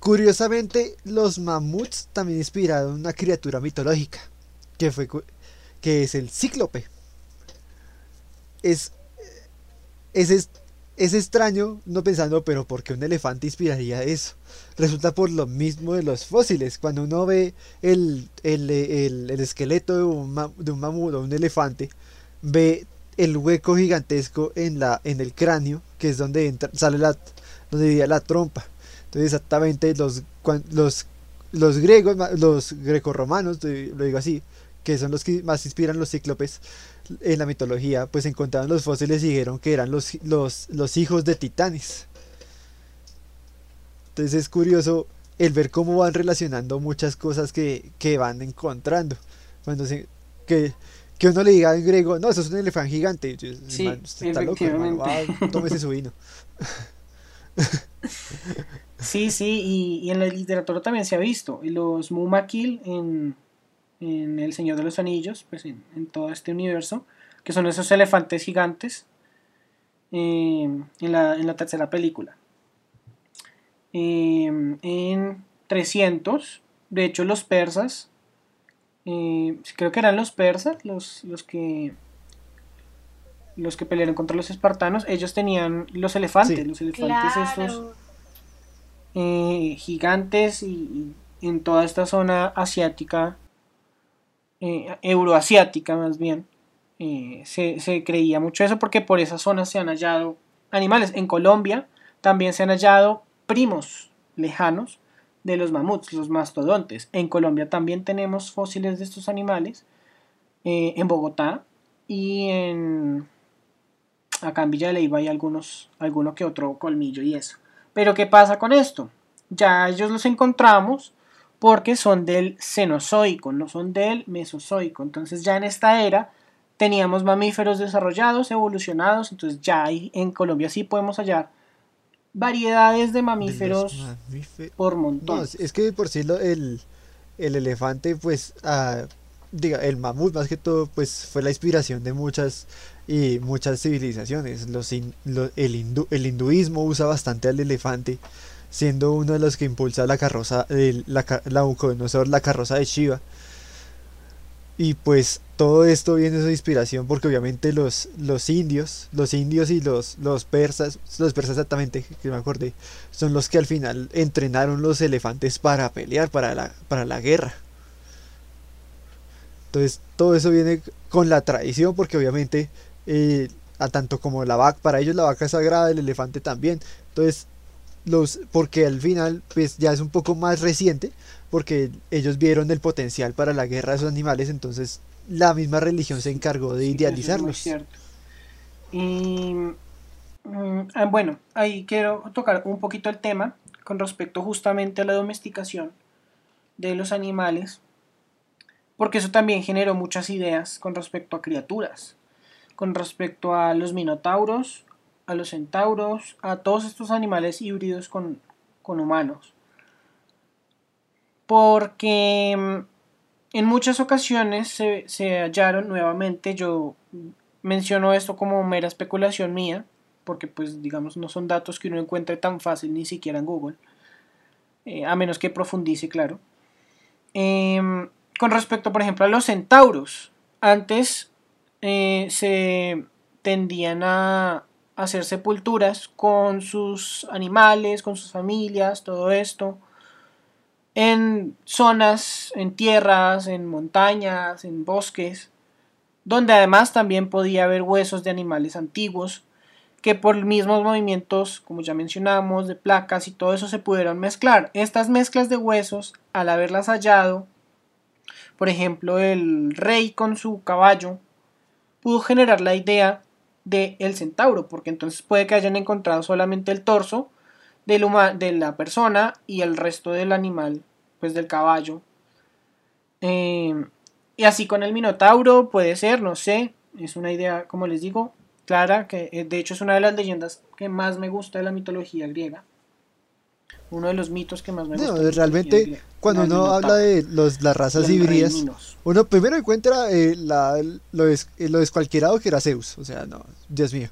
Curiosamente, los mamuts también inspiraron una criatura mitológica, que fue que es el cíclope. Es es, es extraño no pensando, pero ¿por qué un elefante inspiraría eso? Resulta por lo mismo de los fósiles. Cuando uno ve el, el, el, el esqueleto de un, de un mamut o un elefante, ve el hueco gigantesco en, la, en el cráneo, que es donde entra, sale la, donde la trompa. Entonces exactamente los, los, los griegos, los grecorromanos, lo digo así, que son los que más inspiran los cíclopes en la mitología, pues encontraron los fósiles y dijeron que eran los, los, los hijos de titanes. Entonces es curioso el ver cómo van relacionando muchas cosas que, que van encontrando. Cuando se, que, que uno le diga en griego, no, eso es un elefante gigante. Sí, está loco, tómese su vino. Sí, sí, y, y, en la literatura también se ha visto. Y los Mumakil en, en El Señor de los Anillos, pues en, todo este universo, que son esos elefantes gigantes eh, en, la, tercera película. Eh, en 300, de hecho los persas, eh, creo que eran los persas los, los que los que pelearon contra los espartanos, ellos tenían los elefantes, los elefantes estos gigantes y, en toda esta zona asiática eh, euroasiática más bien, eh, se, creía mucho eso porque por esas zonas se han hallado animales. En Colombia también se han hallado primos lejanos de los mamuts, los mastodontes. En Colombia también tenemos fósiles de estos animales, eh, en Bogotá y en... Acá en Villa de Leyva hay algunos, alguno que otro colmillo y eso. Pero ¿qué pasa con esto? Ya ellos los encontramos porque son del Cenozoico, no son del Mesozoico. Entonces ya en esta era teníamos mamíferos desarrollados, evolucionados, entonces ya hay, en Colombia sí podemos hallar variedades de mamíferos por montón. es que por sí el, el elefante, pues, ah, diga, el mamut más que todo, pues fue la inspiración de muchas y muchas civilizaciones. Los, el, el hinduismo usa bastante al elefante siendo uno de los que impulsa la carroza, la, la carroza de Shiva. Y pues todo esto viene de su inspiración porque obviamente los, los indios, los indios y los, los persas, los persas exactamente, que me acordé, son los que al final entrenaron los elefantes para pelear, para la, para la guerra. Entonces todo eso viene con la tradición porque obviamente eh, a tanto como la vaca, para ellos la vaca es sagrada, el elefante también. Entonces los porque al final pues ya es un poco más reciente porque ellos vieron el potencial para la guerra de esos animales entonces la misma religión se encargó de idealizarlos. y mm, ah, bueno ahí quiero tocar un poquito el tema con respecto justamente a la domesticación de los animales porque eso también generó muchas ideas con respecto a criaturas con respecto a los minotauros a los centauros, a todos estos animales híbridos con, humanos. Porque mm, en muchas ocasiones se, se, hallaron nuevamente, yo menciono esto como mera especulación mía, porque pues digamos no son datos que uno encuentre tan fácil ni siquiera en Google, eh, a menos que profundice, claro. Em, con respecto, por ejemplo, a los centauros, antes eh, se tendían a, hacer sepulturas con sus animales, con sus familias, todo esto, en zonas, en tierras, en montañas, en bosques, donde además también podía haber huesos de animales antiguos, que por mismos movimientos, como ya mencionamos, de placas y todo eso se pudieron mezclar. Estas mezclas de huesos, al haberlas hallado, por ejemplo, el rey con su caballo, pudo generar la idea de el centauro, porque entonces puede que hayan encontrado solamente el torso del de la persona y el resto del animal, pues del caballo. Em, y así con el minotauro puede ser, no sé, es una idea, como les digo, clara, que eh, de hecho es una de las leyendas que más me gusta de la mitología griega. Uno de los mitos que más me gusta. No, realmente, cuando uno habla de los, las razas híbridas, uno primero encuentra eh, la, lo, des, eh, lo descualquierado que era Zeus. O sea, no, Dios mío.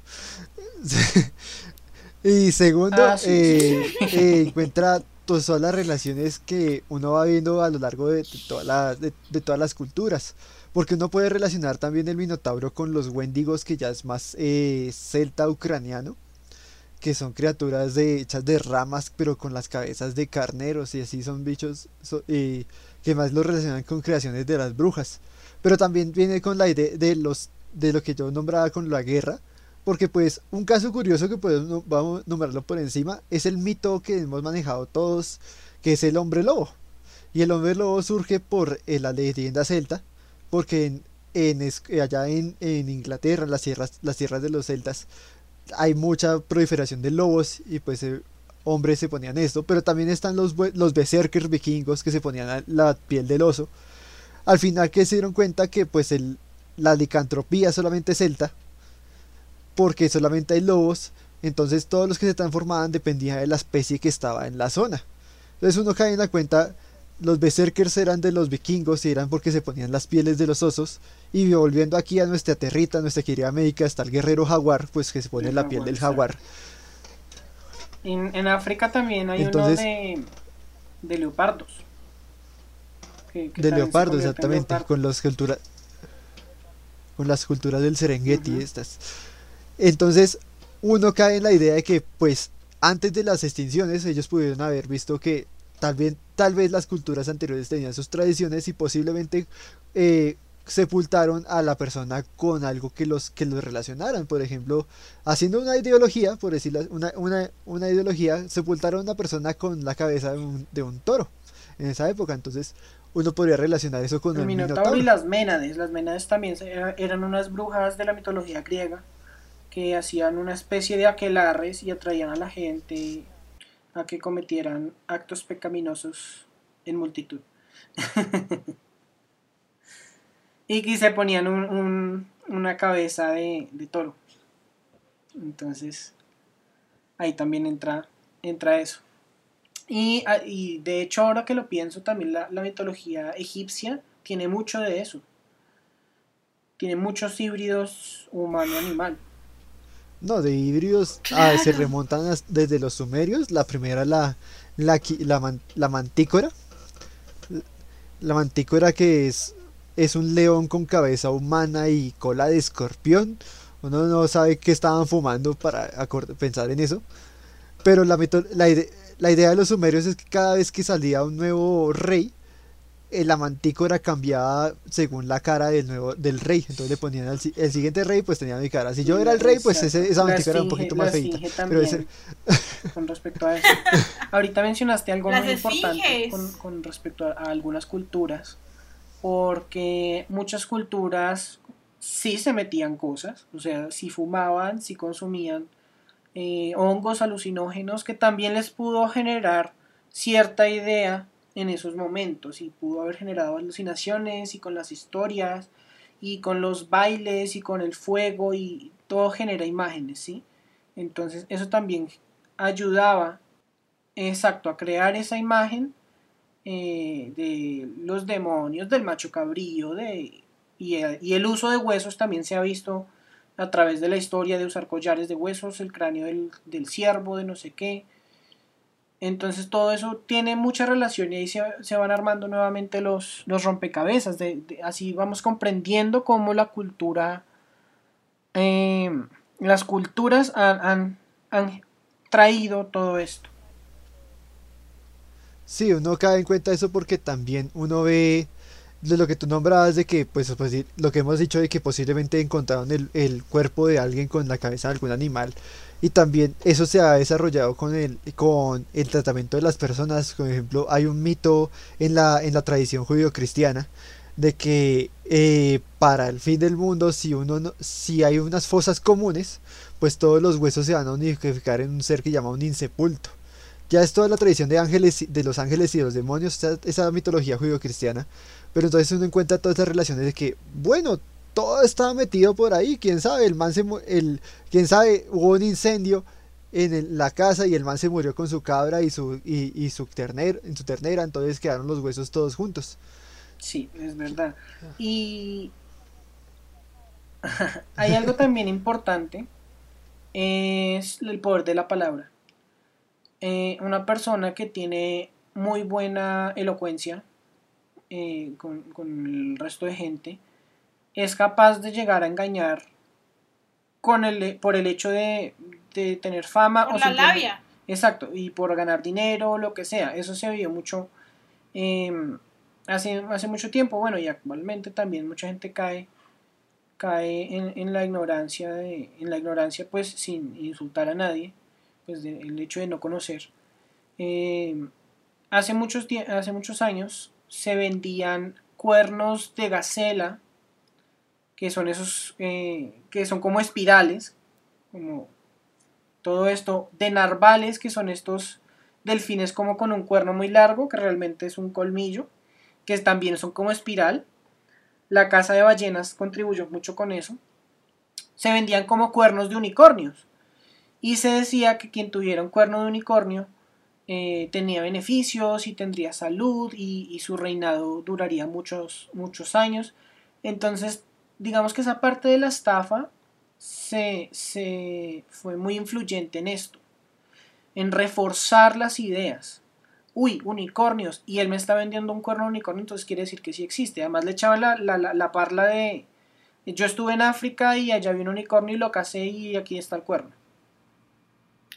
y segundo, Ah, sí, eh, eh, encuentra todas las relaciones que uno va viendo a lo largo de, de toda la- de- de todas las culturas. Porque uno puede relacionar también el Minotauro con los Wendigos, que ya es más eh, celta ucraniano, que son criaturas de, hechas de ramas, pero con las cabezas de carneros, y así son bichos eh, que más lo relacionan con creaciones de las brujas. Pero también viene con la idea de los de lo que yo nombraba con la guerra, porque pues un caso curioso que podemos vamos a nombrarlo por encima es el mito que hemos manejado todos, que es el hombre lobo. Y el hombre lobo surge por eh, la leyenda celta, porque en, en allá en, en Inglaterra, las tierras, las tierras de los celtas, hay mucha proliferación de lobos y pues eh, hombres se ponían esto, pero también están los, los berserkers vikingos que se ponían la piel del oso. Al final que se dieron cuenta que pues el, la licantropía es solamente celta, porque solamente hay lobos, entonces todos los que se transformaban dependía de la especie que estaba en la zona. Entonces uno cae en la cuenta, los berserkers eran de los vikingos y eran porque se ponían las pieles de los osos, y volviendo aquí a nuestra territa, a nuestra querida América, está el guerrero jaguar, pues que se pone El la piel del jaguar. En, en África también hay Entonces- uno de, de leopardos. que- que de también se leopardo, convierte en exactamente, leopardo. con los cultura con las culturas del Serengeti estas. Entonces, uno cae en la idea de que pues antes de las extinciones ellos pudieron haber visto que tal vez tal vez las culturas anteriores tenían sus tradiciones y posiblemente eh, sepultaron a la persona con algo que los que los relacionaran, por ejemplo, haciendo una ideología, por decirlo, una, una, una ideología, sepultaron a una persona con la cabeza de un, de un toro en esa época, entonces uno podría relacionar eso con El el Minotauro Minotauro. y las Ménades. Las Ménades también era- eran unas brujas de la mitología griega que hacían una especie de aquelarres y atraían a la gente a que cometieran actos pecaminosos en multitud. y que se ponían un- un- una cabeza de, de toro. Entonces, ahí también entra, entra eso. Y, ah, y de hecho, ahora que lo pienso, también la, la mitología egipcia tiene mucho de eso. Tiene muchos híbridos humano-animal. No, de híbridos ah, se remontan desde los sumerios. La primera, la, la, qui- la, man- la mantícora. La mantícora que es, es un león con cabeza humana y cola de escorpión. Uno no sabe qué estaban fumando para pensar en eso. Pero la, la, ide- la idea de los sumerios es que cada vez que salía un nuevo rey, la mantícora cambiaba según la cara del nuevo del rey. Entonces le ponían al si- el siguiente rey, pues tenía mi cara. Si yo era el rey, pues ese- esa mantícora era un poquito más feita. Pero ese, con respecto a eso. Ahorita mencionaste algo Las muy importante con, con respecto a, a algunas culturas, porque muchas culturas sí se metían cosas, o sea, sí fumaban, sí consumían eh, hongos alucinógenos que también les pudo generar cierta idea en esos momentos y pudo haber generado alucinaciones y con las historias y con los bailes y con el fuego y todo genera imágenes, ¿sí? Entonces eso también ayudaba, exacto, a crear esa imagen eh, de los demonios, del macho cabrío, de, y, el uso de huesos también se ha visto a través de la historia de usar collares de huesos, el cráneo del, ciervo, de no sé qué. Entonces todo eso tiene mucha relación y ahí se, van armando nuevamente los, los rompecabezas. De, así vamos comprendiendo cómo la cultura, eh, las culturas han- han traído todo esto. Sí, uno cae en cuenta eso porque también uno ve lo que tú nombrabas de que, pues, pues, lo que hemos dicho de que posiblemente encontraron el, el cuerpo de alguien con la cabeza de algún animal y también eso se ha desarrollado con el, con el tratamiento de las personas. Por ejemplo, hay un mito en la, en la tradición judío-cristiana de que eh, para el fin del mundo, si uno no- si hay unas fosas comunes, pues todos los huesos se van a unificar en un ser que llama un insepulto. Ya es toda la tradición de ángeles, y- de los ángeles y de los demonios, esa, esa mitología judío-cristiana. Pero entonces uno encuentra todas esas relaciones de que, bueno, todo estaba metido por ahí, quién sabe, el man se el quién sabe, hubo un incendio en la casa y el man se murió con su cabra y su y, su ternera, en su ternera, entonces quedaron los huesos todos juntos. Sí, es verdad. Y hay algo también importante, es el poder de la palabra. Eh, una persona que tiene muy buena elocuencia eh, con, el resto de gente es capaz de llegar a engañar con el, por el hecho de, tener fama. o la labia. Exacto, y por ganar dinero o lo que sea. Eso se vio mucho em, hace, hace mucho tiempo. Bueno, y actualmente también mucha gente cae cae en, la ignorancia de, en la ignorancia pues sin insultar a nadie pues el hecho de no conocer. Em, hace muchos hace muchos años se vendían cuernos de gacela que son esos eh, que son como espirales como todo esto de narvales que son estos delfines como con un cuerno muy largo que realmente es un colmillo que también son como espiral. La caza de ballenas contribuyó mucho con eso, se vendían como cuernos de unicornios. Y se decía que quien tuviera un cuerno de unicornio eh, tenía beneficios y tendría salud y, su reinado duraría muchos, muchos años. Entonces, digamos que esa parte de la estafa se, se fue muy influyente en esto, en reforzar las ideas uy, unicornios, y él me está vendiendo un cuerno de unicornio, entonces quiere decir que sí existe. Además le echaba la, la, la, parla de, yo estuve en África y allá vi un unicornio y lo casé y aquí está el cuerno.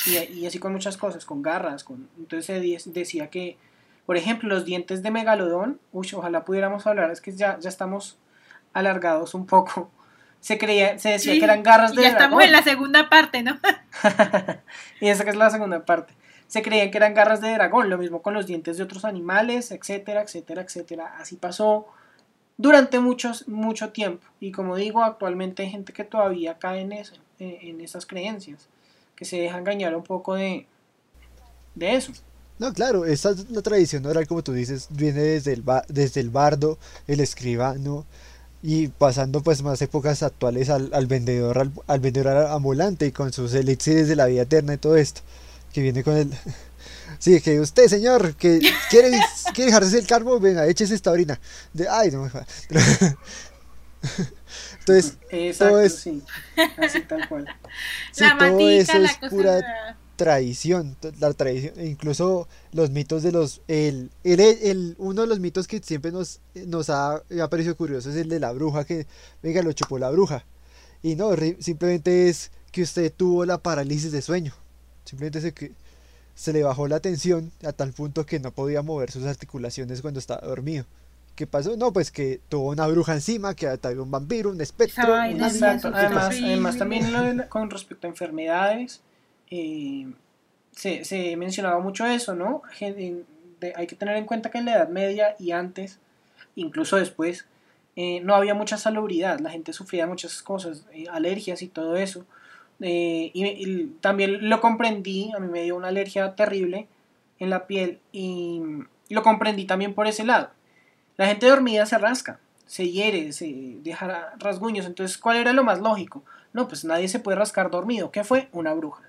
Y, y así con muchas cosas, con garras, con... entonces se decía que, por ejemplo, los dientes de megalodón, uy, ojalá pudiéramos hablar, es que ya, ya estamos alargados un poco. Se creía, se decía que eran garras de ya estamos en la segunda parte, ¿no? y esa que es la segunda parte se creían que eran garras de dragón, lo mismo con los dientes de otros animales, etcétera, etcétera, etcétera. Así pasó durante muchos, mucho tiempo. Y como digo, actualmente hay gente que todavía cae en eso, en esas creencias, que se deja engañar un poco de, de eso. No, claro, esta la tradición oral, como tú dices, viene desde el, desde el bardo, el escribano, y pasando pues más épocas actuales al, vendedor al, al, vendedor ambulante y con sus elixires de la vida eterna y todo esto que viene con el... Sí, que usted, señor, que quiere, quiere dejarse el carbo, venga, échese esta orina. De, ay, no me Entonces, Exacto, todo es... sí, así tal cual. Sí, todo eso es pura tradición, la tradición, incluso los mitos de los, el, el, el, uno de los mitos que siempre nos, nos ha, ha parecido curioso es el de la bruja, que, venga, lo chupó la bruja. Y no, simplemente es que usted tuvo la parálisis de sueño. Simplemente se, que se le bajó la tensión a tal punto que no podía mover sus articulaciones cuando estaba dormido. ¿Qué pasó? No, pues que tuvo una bruja encima, que había un vampiro, un espectro. Además, además, también con respecto a enfermedades, eh, se, se, mencionaba mucho eso, ¿no? hay que tener en cuenta que en la Edad Media y antes, incluso después, eh, no había mucha salubridad, la gente sufría muchas cosas, eh, alergias y todo eso. Eh, y, también lo comprendí, a mí me dio una alergia terrible en la piel y lo comprendí también por ese lado. La gente dormida se rasca, se hiere, se deja rasguños, entonces ¿cuál era lo más lógico? No, pues nadie se puede rascar dormido. ¿Qué fue? Una bruja.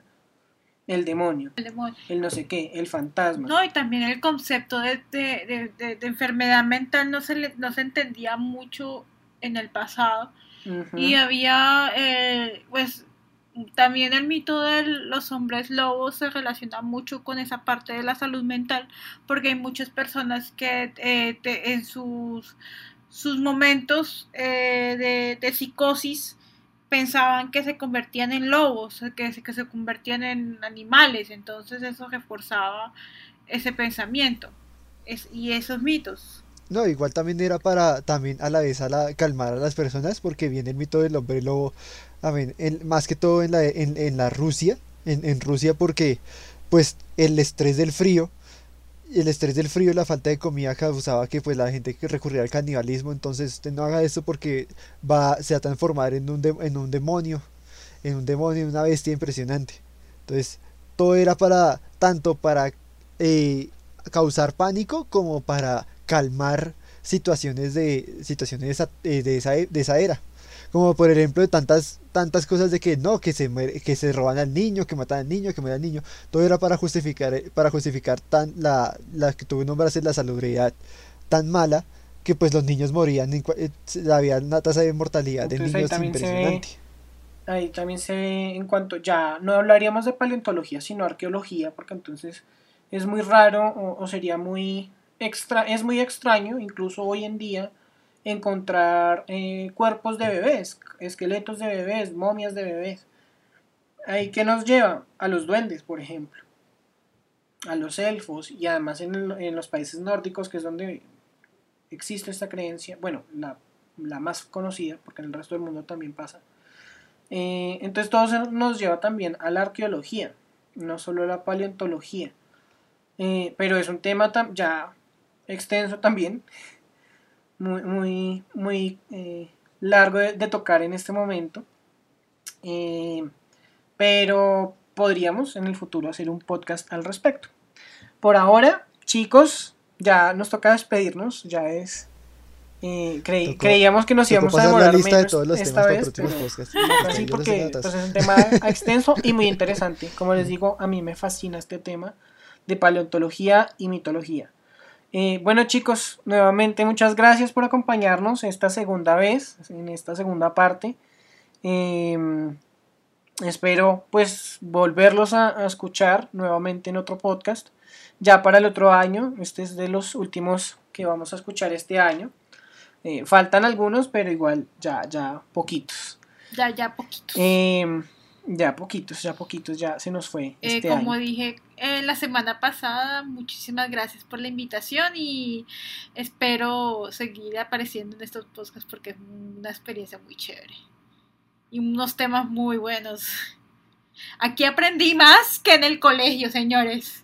El demonio, el demonio, el no sé qué, el fantasma. No, y también el concepto de, enfermedad mental no se, no se entendía mucho en el pasado. Y había, eh, pues, también el mito de los hombres lobos se relaciona mucho con esa parte de la salud mental, porque hay muchas personas que eh, en sus, sus momentos eh, de, psicosis pensaban que se convertían en lobos, que, que se convertían en animales, entonces eso reforzaba ese pensamiento y esos mitos. No, igual también era para también a la vez a la, calmar a las personas porque viene el mito del hombre lobo más que todo en la, Rusia, en, Rusia porque pues el estrés del frío, el estrés del frío y la falta de comida causaba que pues la gente que recurría al canibalismo, entonces usted no haga esto porque va, se va a transformar en un, en un demonio, en un demonio, en una bestia impresionante. Entonces, todo era para, tanto para eh, causar pánico como para calmar situaciones de situaciones de esa, de esa era Como por ejemplo de tantas, tantas cosas de que no, que se muere, que se roban al niño, que matan al niño, que muere al niño. Todo era para justificar, eh, para justificar tan la, la que tú nombras la salubridad tan mala que pues los niños morían, eh, había una tasa de mortalidad de Entonces, niños ve- impresionante. Ahí también se ve en cuanto ya no hablaríamos de paleontología, sino arqueología, porque entonces es muy raro o, o sería muy extra, es muy extraño, incluso hoy en día, encontrar eh, cuerpos de bebés, esqueletos de bebés, momias de bebés. Ahí que nos lleva a los duendes, por ejemplo, a los elfos y además en, en los países nórdicos, que es donde existe esta creencia, bueno, la, la más conocida, porque en el resto del mundo también pasa. Eh, entonces todo eso nos lleva también a la arqueología, no solo a la paleontología. Eh, pero es un tema ya extenso también, muy, muy, muy eh, largo de, de tocar en este momento. Eh, pero podríamos en el futuro hacer un podcast al respecto. Por ahora, chicos, ya nos toca despedirnos, ya es... eh, creí- Tocó- creíamos que nos íbamos a pasar la demorar lista de todos los esta temas vez, pero-. Sí, porque pues, es un tema extenso y muy interesante. Como les digo, a mí me fascina este tema de paleontología y mitología. Eh, bueno chicos, nuevamente muchas gracias por acompañarnos esta segunda vez, en esta segunda parte. Eh, espero pues volverlos a, a escuchar nuevamente en otro podcast. Ya para el otro año, este es de los últimos que vamos a escuchar este año. Eh, faltan algunos, pero igual ya, ya poquitos. Ya, ya poquito. Ya poquitos, ya poquitos, ya se nos fue Eh, este como año. dije eh, la semana pasada, muchísimas gracias por la invitación y espero seguir apareciendo en estos podcasts porque es una experiencia muy chévere y unos temas muy buenos. Aquí aprendí más que en el colegio, señores.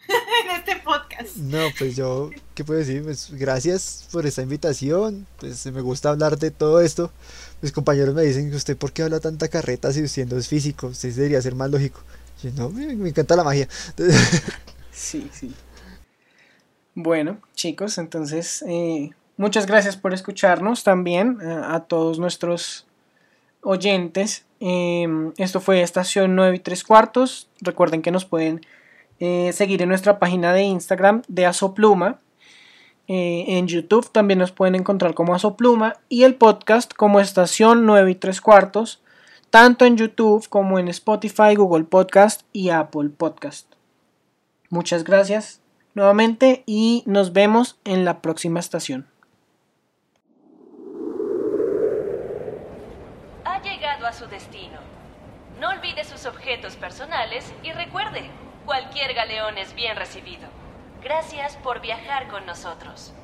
en este podcast. No, pues yo, ¿qué puedo decir? Pues gracias por esta invitación. Pues me gusta hablar de todo esto. Mis compañeros me dicen que usted, ¿por qué habla tanta carreta si usted no es físico? Usted debería ser más lógico. Yo, no, me, encanta la magia. Sí, sí. Bueno, chicos, entonces eh, muchas gracias por escucharnos también eh, a todos nuestros oyentes. Eh, esto fue Estación 9 y 3 cuartos. Recuerden que nos pueden eh, seguir en nuestra página de Instagram de Asopluma. Eh, en YouTube también nos pueden encontrar como Asopluma y el podcast como Estación 9 y 3 cuartos, tanto en YouTube como en Spotify, Google Podcast y Apple Podcast. Muchas gracias nuevamente y nos vemos en la próxima estación. Ha llegado a su destino. No olvide sus objetos personales y recuerde, cualquier galeón es bien recibido. Gracias por viajar con nosotros.